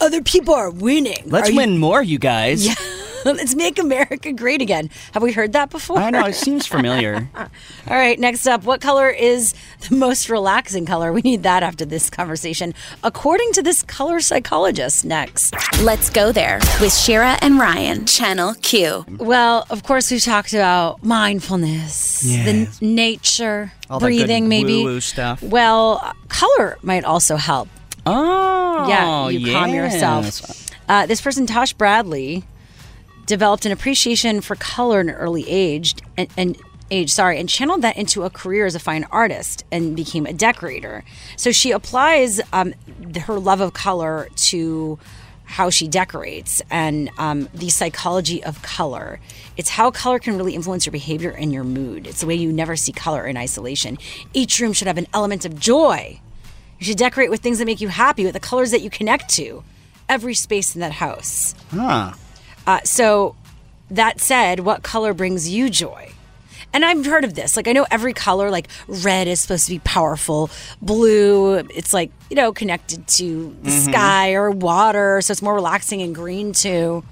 Other people are winning. Let's Are you- win more, you guys. Yeah. Let's make America great again. Have we heard that before? I know it seems familiar. All right, next up, what color is the most relaxing color? We need that after this conversation, according to this color psychologist. Next. Let's go there with Shira and Ryan, Channel Q. Well, of course, we've talked about mindfulness, the n- nature, All that good breathing, maybe. woo-woo stuff. Well, uh, color might also help. Oh, yeah, you calm yourself. Uh, this person, Tash Bradley, developed an appreciation for color in an early age and, and age, sorry, and channeled that into a career as a fine artist and became a decorator. So she applies um, her love of color to how she decorates and um, the psychology of color. It's how color can really influence your behavior and your mood. It's the way you never see color in isolation. Each room should have an element of joy. You should decorate with things that make you happy, with the colors that you connect to. Every space in that house. Huh. Uh, so, that said, what color brings you joy? And I've heard of this. Like, I know every color, like red is supposed to be powerful. Blue, it's like, you know, connected to the Mhm. sky or water. So it's more relaxing. And green, too.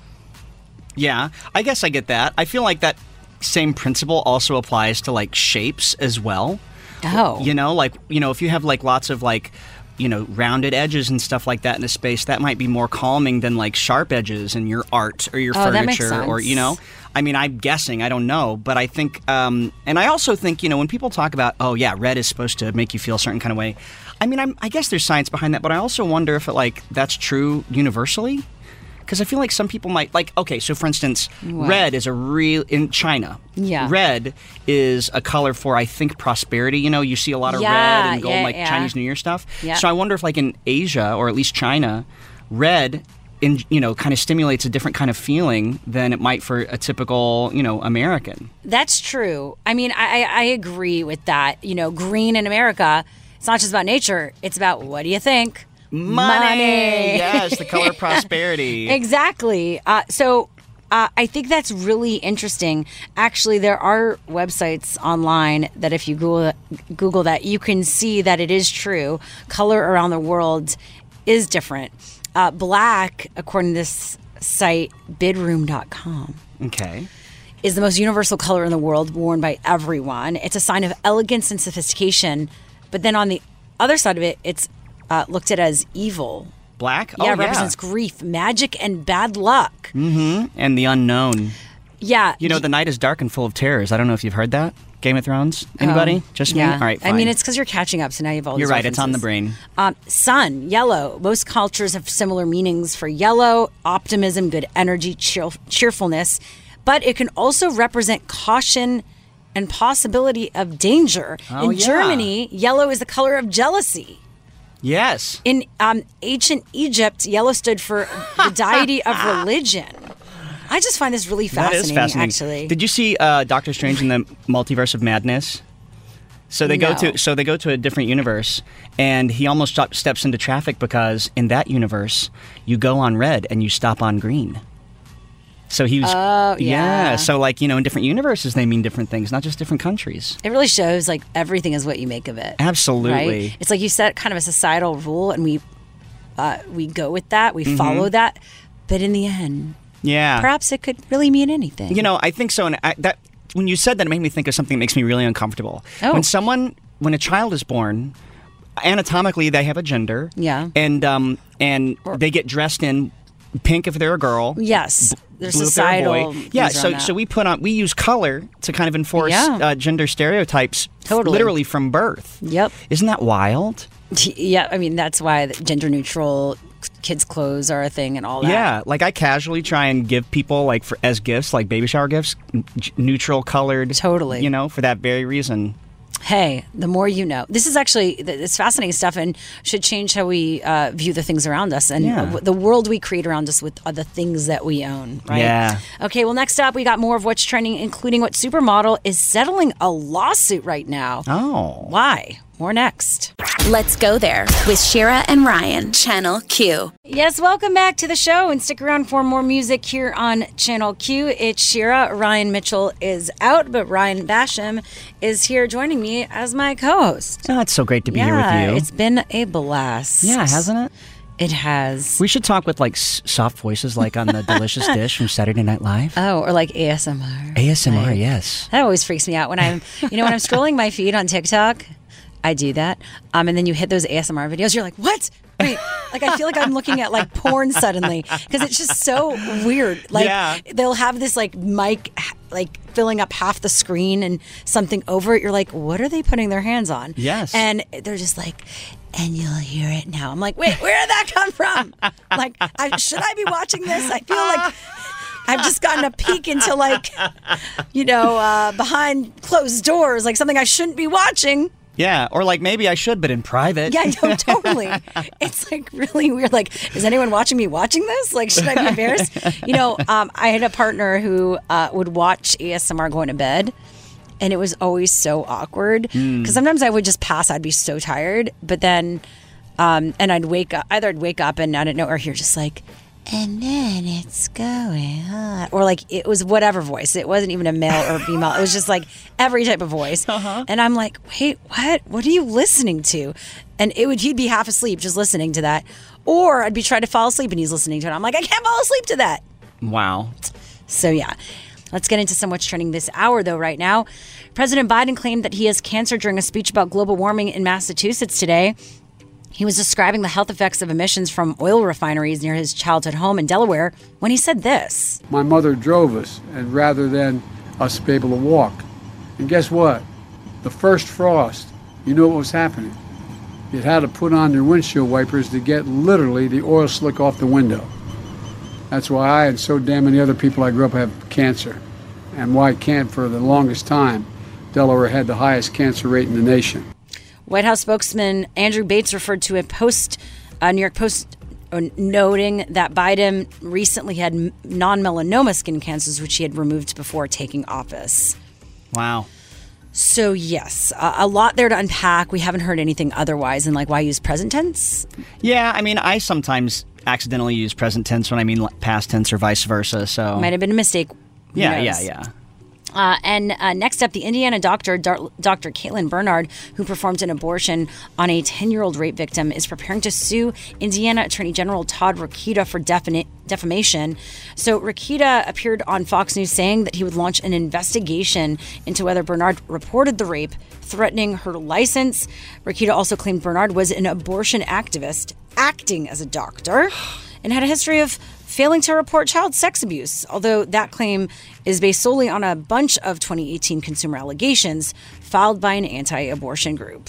Yeah, I guess I get that. I feel like that same principle also applies to like shapes as well. Oh. You know, like, you know, if you have like lots of like, you know, rounded edges and stuff like that in a space, that might be more calming than like sharp edges in your art or your Oh, furniture or, you know. I mean, I'm guessing, I don't know, but I think, um, and I also think, you know, when people talk about, oh yeah, red is supposed to make you feel a certain kind of way. I mean, I'm, I guess there's science behind that, but I also wonder if it like that's true universally. Because I feel like some people might like. Okay, so for instance, What? red is a real in China. Yeah. red is a color for I think prosperity. You know, you see a lot of Yeah, red and gold, yeah, like yeah. Chinese New Year stuff. Yeah. So I wonder if, like in Asia or at least China, red. In, you know, kind of stimulates a different kind of feeling than it might for a typical, you know, American. That's true. I mean, I, I I agree with that. You know, green in America, it's not just about nature, it's about what do you think? Money. Yes, the color prosperity. Exactly. Uh, so uh, I think that's really interesting. Actually, there are websites online that if you Google Google that, you can see that it is true. Color around the world is different. Uh, black, according to this site, bidroom.com Okay. is the most universal color in the world, worn by everyone. It's a sign of elegance and sophistication. But then on the other side of it, it's uh, looked at as evil. Black. Yeah, oh, it represents grief, magic, and bad luck. Mm-hmm. And the unknown. Yeah. You know, the night is dark and full of terrors. I don't know if you've heard that. Game of Thrones. Anybody? Oh, Just yeah. me. All right. I mean, it's because you're catching up, so now you have all You're right. It's on the brain. Um, sun, yellow. Most cultures have similar meanings for yellow optimism, good energy, cheer- cheerfulness. But it can also represent caution and possibility of danger. Oh, In yeah. Germany, yellow is the color of jealousy. Yes. In um, ancient Egypt, yellow stood for the deity of religion. I just find this really fascinating, is fascinating. actually. Did you see uh, Doctor Strange in the Multiverse of Madness? So they go to so they go to a different universe, and he almost stop, steps into traffic because in that universe you go on red and you stop on green. So he was Oh, yeah. So like you know in different universes they mean different things, not just different countries. It really shows like everything is what you make of it. Absolutely. Right? It's like you set kind of a societal rule and we uh, we go with that, we Mhm. follow that. But in the end, Yeah. perhaps it could really mean anything. You know, I think so. And I, that when you said that, it made me think of something that makes me really uncomfortable. Oh. When someone, when a child is born, anatomically they have a gender. Yeah. And um and they get dressed in pink if they're a girl. Yes, there's blue if they're a societal. boy. Yeah. So so we put on we use color to kind of enforce Yeah. uh, gender stereotypes. Totally. Literally from birth. Yep. Isn't that wild? Yeah, I mean that's why the gender neutral kids' clothes are a thing and all that. Yeah, like I casually try and give people like for as gifts, like baby shower gifts, neutral colored. Totally. You know, for that very reason. Hey, the more you know. This is actually it's fascinating stuff and should change how we uh, view the things around us and Yeah. the world we create around us with uh, the things that we own. Right. Yeah. Okay. Well, next up, we got more of what's trending, including what supermodel is settling a lawsuit right now. Oh. Why? More next. Let's go there with Shira and Ryan, Channel Q. Yes, welcome back to the show and stick around for more music here on Channel Q. It's Shira. Ryan Mitchell is out, but Ryan Basham is here joining me as my co host. Oh, it's so great to be yeah, here with you. It's been a blast. Yeah, hasn't it? It has. We should talk with like s- soft voices, like on the Delicious Dish from Saturday Night Live. Oh, or like ASMR. ASMR, Like- yes. That always freaks me out when I'm, you know, when I'm scrolling my feed on TikTok. I do that, um, and then you hit those ASMR videos. You're like, "What? Wait!" Like I feel like I'm looking at like porn suddenly because it's just so weird. Like Yeah. they'll have this like mic, like filling up half the screen and something over it. You're like, "What are they putting their hands on?" Yes. and they're just like. And you'll hear it now. I'm like, wait, where did that come from? like, I, should I be watching this? I feel like I've just gotten a peek into like, you know, uh, behind closed doors, like something I shouldn't be watching. Yeah, or like maybe I should, but in private. Yeah, no, totally. it's like really weird. Like, is anyone watching me watching this? Like, should I be embarrassed? You know, um, I had a partner who uh, would watch ASMR going to bed. And it was always so awkward because Mm. sometimes I would just pass. I'd be so tired, but then, um, and I'd wake up. Either I'd wake up and I don't know, or hear just like, and then it's going on, or like it was whatever voice. It wasn't even a male or female. It was just like every type of voice. Uh-huh. And I'm like, wait, what? What are you listening to? And it would he'd be half asleep just listening to that, or I'd be trying to fall asleep and he's listening to it. I'm like, I can't fall asleep to that. Wow. So yeah. Let's get into some what's trending this hour, though, right now. President Biden claimed that he has cancer during a speech about global warming in Massachusetts today. He was describing the health effects of emissions from oil refineries near his childhood home in Delaware when he said this. My mother drove us, and rather than us be able to walk. And guess what? The first frost, you know what was happening? You had to put on your windshield wipers to get literally the oil slick off the window. That's why I and so damn many other people I grew up have cancer, and why can't for the longest time Delaware had the highest cancer rate in the nation. White House spokesman Andrew Bates referred to a post, a New York Post, uh, noting that Biden recently had non-melanoma skin cancers, which he had removed before taking office. Wow. So yes, a, a lot there to unpack. We haven't heard anything otherwise, and like why use present tense? Yeah, I mean, I sometimes accidentally use present tense when I mean past tense or vice versa. So Might have been a mistake. Who yeah, yeah, yeah. Uh, and uh, next up, the Indiana doctor, Dr. Caitlin Bernard, who performed an abortion on a 10 year old rape victim, is preparing to sue Indiana Attorney General Todd Rokita for defamation. So, Rokita appeared on Fox News saying that he would launch an investigation into whether Bernard reported the rape, threatening her license. Rokita also claimed Bernard was an abortion activist acting as a doctor and had a history of failing to report child sex abuse, although that claim is based solely on a bunch of 2018 consumer allegations filed by an anti abortion group.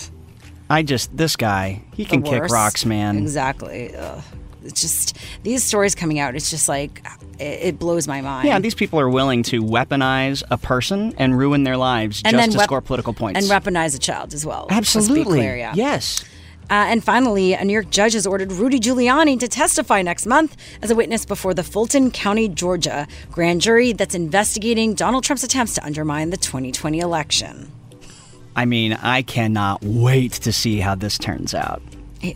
I just this guy, he can kick rocks, man. Exactly. Ugh. It's just these stories coming out, it's just like, it, it blows my mind. Yeah, these people are willing to weaponize a person and ruin their lives And just to wep- score political points. And weaponize a child as well. Absolutely. clear, yeah. Yes. Uh, and finally, a New York judge has ordered Rudy Giuliani to testify next month as a witness before the Fulton County, Georgia grand jury that's investigating Donald Trump's attempts to undermine the 2020 election. I mean, I cannot wait to see how this turns out.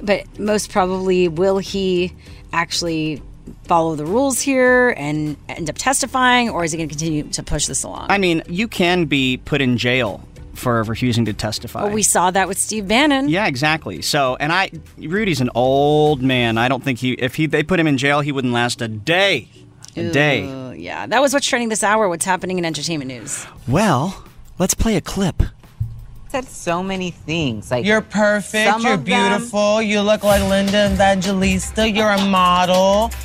But most probably, will he actually follow the rules here and end up testifying, or is he going to continue to push this along? I mean, you can be put in jail for refusing to testify. Well, we saw that with Steve Bannon. Yeah, exactly. So, and I, Rudy's an old man. I don't think he, if he, they put him in jail, he wouldn't last a day. A day. Yeah, that was what's trending this hour. What's happening in entertainment news? Well, let's play a clip. said so many things. Like You're perfect. You're of them- beautiful. You look like Linda Evangelista. You're a model.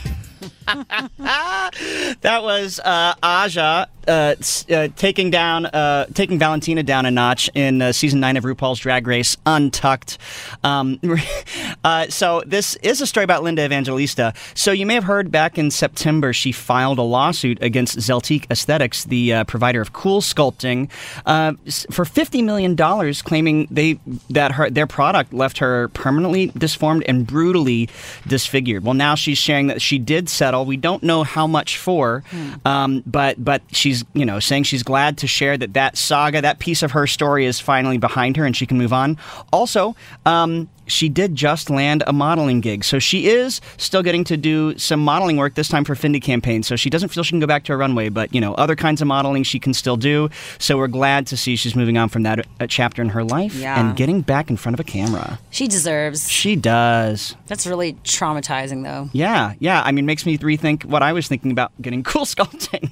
That was uh, Aja uh, uh, taking down, uh, taking Valentina down a notch in uh, season nine of RuPaul's Drag Race Untucked. Um, uh, so this is a story about Linda Evangelista. So you may have heard back in September she filed a lawsuit against Zeltiq Aesthetics, the uh, provider of cool sculpting, uh, for fifty million dollars, claiming they that her their product left her permanently disformed and brutally disfigured. Well, now she's sharing that she did settle. We don't know how much for, um, but but she's you know saying she's glad to share that that saga, that piece of her story, is finally behind her and she can move on. Also. Um, she did just land a modeling gig. So she is still getting to do some modeling work, this time for Fendi campaign. So she doesn't feel she can go back to a runway, but, you know, other kinds of modeling she can still do. So we're glad to see she's moving on from that uh, chapter in her life Yeah. and getting back in front of a camera. She deserves. She does. That's really traumatizing, though. Yeah, yeah. I mean, makes me rethink what I was thinking about getting cool sculpting.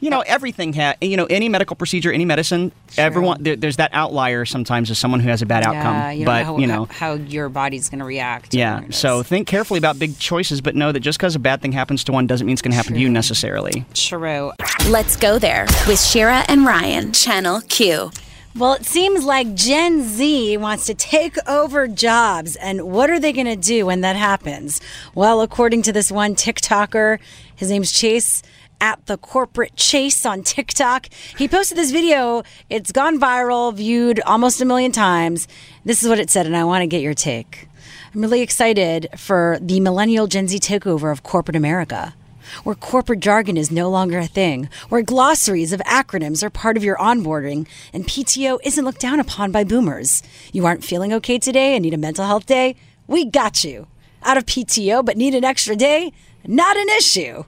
you know, everything has, you know, any medical procedure, any medicine, everyone, there, there's that outlier sometimes as someone who has a bad outcome. Yeah, you don't but, know how, you know, how, how your body's going to react. yeah. So think carefully about big choices, but know that just because a bad thing happens to one doesn't mean it's going to happen to you necessarily. True. Let's go there with Shira and Ryan, Channel Q. Well, it seems like Gen Z wants to take over jobs. And what are they going to do when that happens? Well, according to this one TikToker, his name's Chase at the corporate chase on TikTok. He posted this video. It's gone viral, viewed almost a million times. This is what it said, and I want to get your take. I'm really excited for the millennial Gen Z takeover of corporate America where corporate jargon is no longer a thing, where glossaries of acronyms are part of your onboarding, and PTO isn't looked down upon by boomers. You aren't feeling okay today and need a mental health day? We got you. Out of PTO but need an extra day? Not an issue.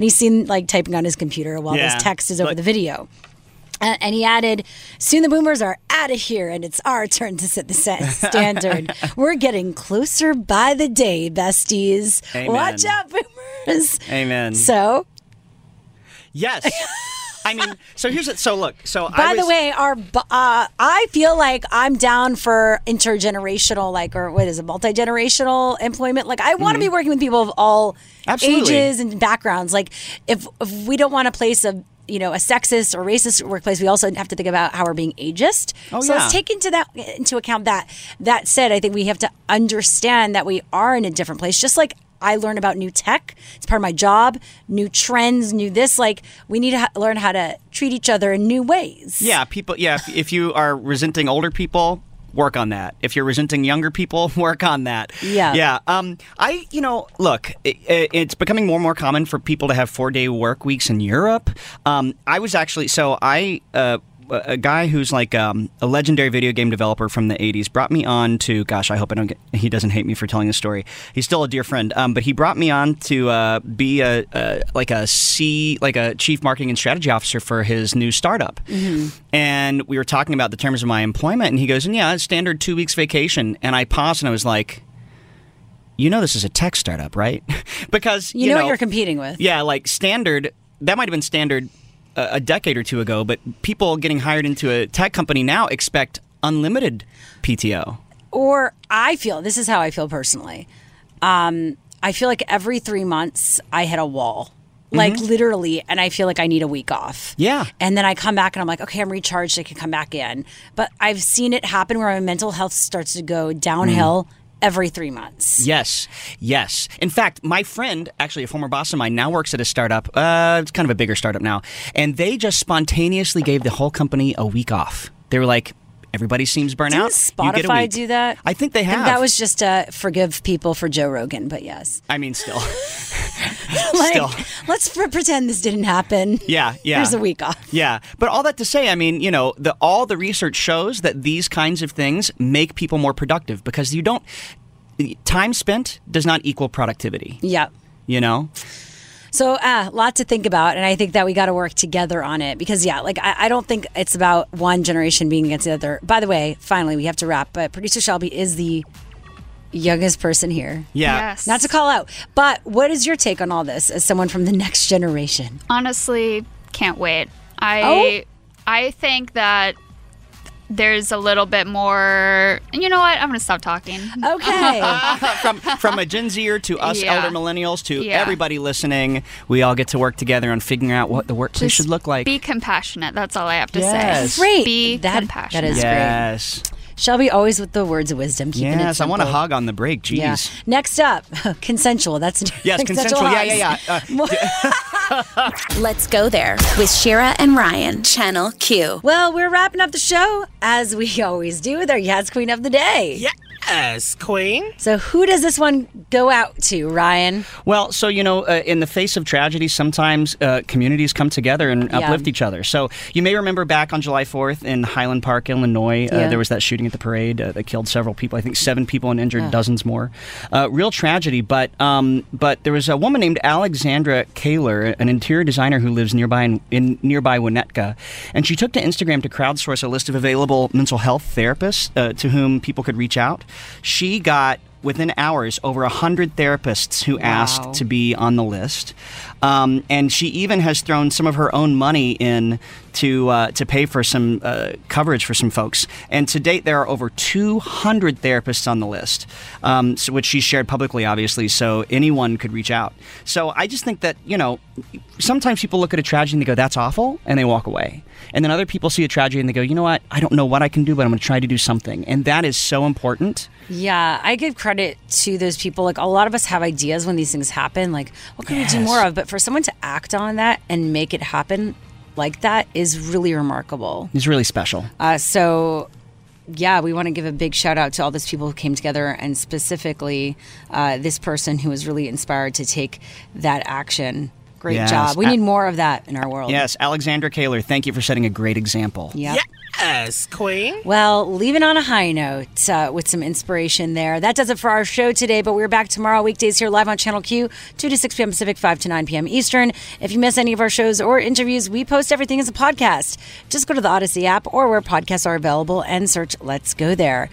And he's seen like typing on his computer while Yeah, this text is over but- the video. Uh, and he added, Soon the boomers are out of here, and it's our turn to set the set standard. We're getting closer by the day, besties. Amen. Watch out, boomers. Amen. So, Yes. I mean, so here's it. So look. So by I the way, our uh, I feel like I'm down for intergenerational, like or what is it, multi generational employment. Like I want to be working with people of all Mm-hmm. Absolutely. ages and backgrounds. Like if if we don't want a place of you know a sexist or racist workplace, we also have to think about how we're being ageist. Oh, so yeah. let's take into that into account that. That said, I think we have to understand that we are in a different place. Just like I learn about new tech, it's part of my job. New trends, new this. Like we need to ha- learn how to treat each other in new ways. Yeah, people. Yeah, if, if you are resenting older people, work on that. If you're resenting younger people, work on that. Yeah. Yeah. Um. I. You know. Look. It, it's becoming more and more common for people to have four day work weeks in Europe. Um. I was actually. So I. Uh. A guy who's like um, a legendary video game developer from the 80s brought me on to, gosh, I hope I don't get, he doesn't hate me for telling this story. He's still a dear friend, um, but he brought me on to uh, be a, a like a C, like a chief marketing and strategy officer for his new startup. And we were talking about the terms of my employment and he goes and yeah standard two weeks vacation. And i paused and i was like you know this is a tech startup right? Because You, know, what you're competing with. yeah like standard that might have been standard a, decade or two ago but people getting hired into a tech company now expect unlimited pto Or I feel this is how I feel personally. Um, I feel like every three months I hit a wall, like Mhm. literally, and I feel like I need a week off. Yeah. And then I come back and I'm like, okay, I'm recharged. I can come back in. But I've seen it happen where my mental health starts to go downhill every three months. Yes, yes. In fact, my friend, actually a former boss of mine, now works at a startup. Uh, it's kind of a bigger startup now, and they just spontaneously gave the whole company a week off. They were like, everybody seems burnt Didn't out. You get a Spotify do that? I think they have. think that was just to forgive people for Joe Rogan, but yes. I mean, still. like, Still. let's pre- pretend this didn't happen. Yeah, yeah. Here's a week off. Yeah, but all that to say, I mean, you know, the all the research shows that these kinds of things make people more productive because you don't time spent does not equal productivity. Yeah. You know. So, uh, lot to think about, and I think that we got to work together on it because, yeah, like I, I don't think it's about one generation being against the other. By the way, finally, we have to wrap, but producer Shelby is the youngest person here. Yeah. Yes. Not to call out, but what is your take on all this as someone from the next generation? Honestly, can't wait. Oh? I I think that there's a little bit more. You know what? I'm gonna stop talking. Okay. from from a Gen Zer to us Yeah. elder millennials to Yeah. everybody listening, we all get to work together on figuring out what the workplace Just should look like. Be compassionate. That's all I have to Yes. say. Great. Be That- compassionate. that is great. yes. Shelby always with the words of wisdom. Keeping it Yes, I want to simple. hog on the break. Jeez. Yeah. Next up, consensual. That's Yes, consensual. Yeah, yeah, yeah. Uh, Let's go there with Shira and Ryan, Channel Q. Well, we're wrapping up the show as we always do with our Yes Queen of the Day. Yes, Queen. So, who does this one go out to, Ryan? Well, so you know, uh, in the face of tragedy, sometimes uh, communities come together and Yeah. uplift each other. So you may remember back on July 4th in Highland Park, Illinois, uh, Yeah. there was that shooting at the parade uh, that killed several people. I think seven people and injured Yeah. dozens more. Uh, real tragedy. But um, but there was a woman named Alexandra Kaler, an interior designer who lives nearby in, in nearby Winnetka, and she took to Instagram to crowdsource a list of available mental health therapists uh, to whom people could reach out. She got within hours over 100 therapists who asked to be on the list. Um, and she even has thrown some of her own money in to uh, to pay for some uh, coverage for some folks. And to date, there are over 200 therapists on the list, um, so, which she shared publicly, obviously, so anyone could reach out. So I just think that you know, sometimes people look at a tragedy and they go, "That's awful," and they walk away. And then other people see a tragedy and they go, "You know what? I don't know what I can do, but I'm going to try to do something." And that is so important. Yeah, I give credit to those people. Like, a lot of us have ideas when these things happen. Like, what can we do more of? But for someone to act on that and make it happen like that is really remarkable. It's really special. Uh, so, yeah, we want to give a big shout out to all those people who came together, and specifically uh, this person who was really inspired to take that action. Great Yes. job. We A- need more of that in our world. Yes, Alexandra Kaler, thank you for setting a great example. Yep. Yes, Queen. Well, leaving on a high note uh, with some inspiration there. That does it for our show today, but we're back tomorrow, weekdays here live on Channel Q, 2 to 6 p.m. Pacific, 5 to 9 p.m. Eastern. If you miss any of our shows or interviews, we post everything as a podcast. Just go to the Odyssey app or where podcasts are available and search Let's Go There.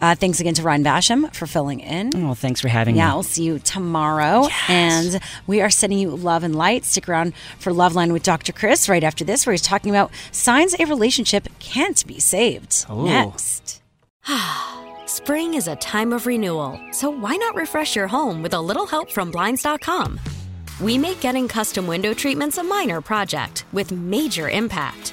Uh, thanks again to Ryan Basham for filling in. Oh, thanks for having Yeah, me. Yeah, we'll see you tomorrow. And we are sending you love and light. Stick around for Loveline with Dr. Chris right after this, where he's talking about signs a relationship can't be saved. Ooh. Next. Spring is a time of renewal, so why not refresh your home with a little help from Blinds.com? We make getting custom window treatments a minor project with major impact.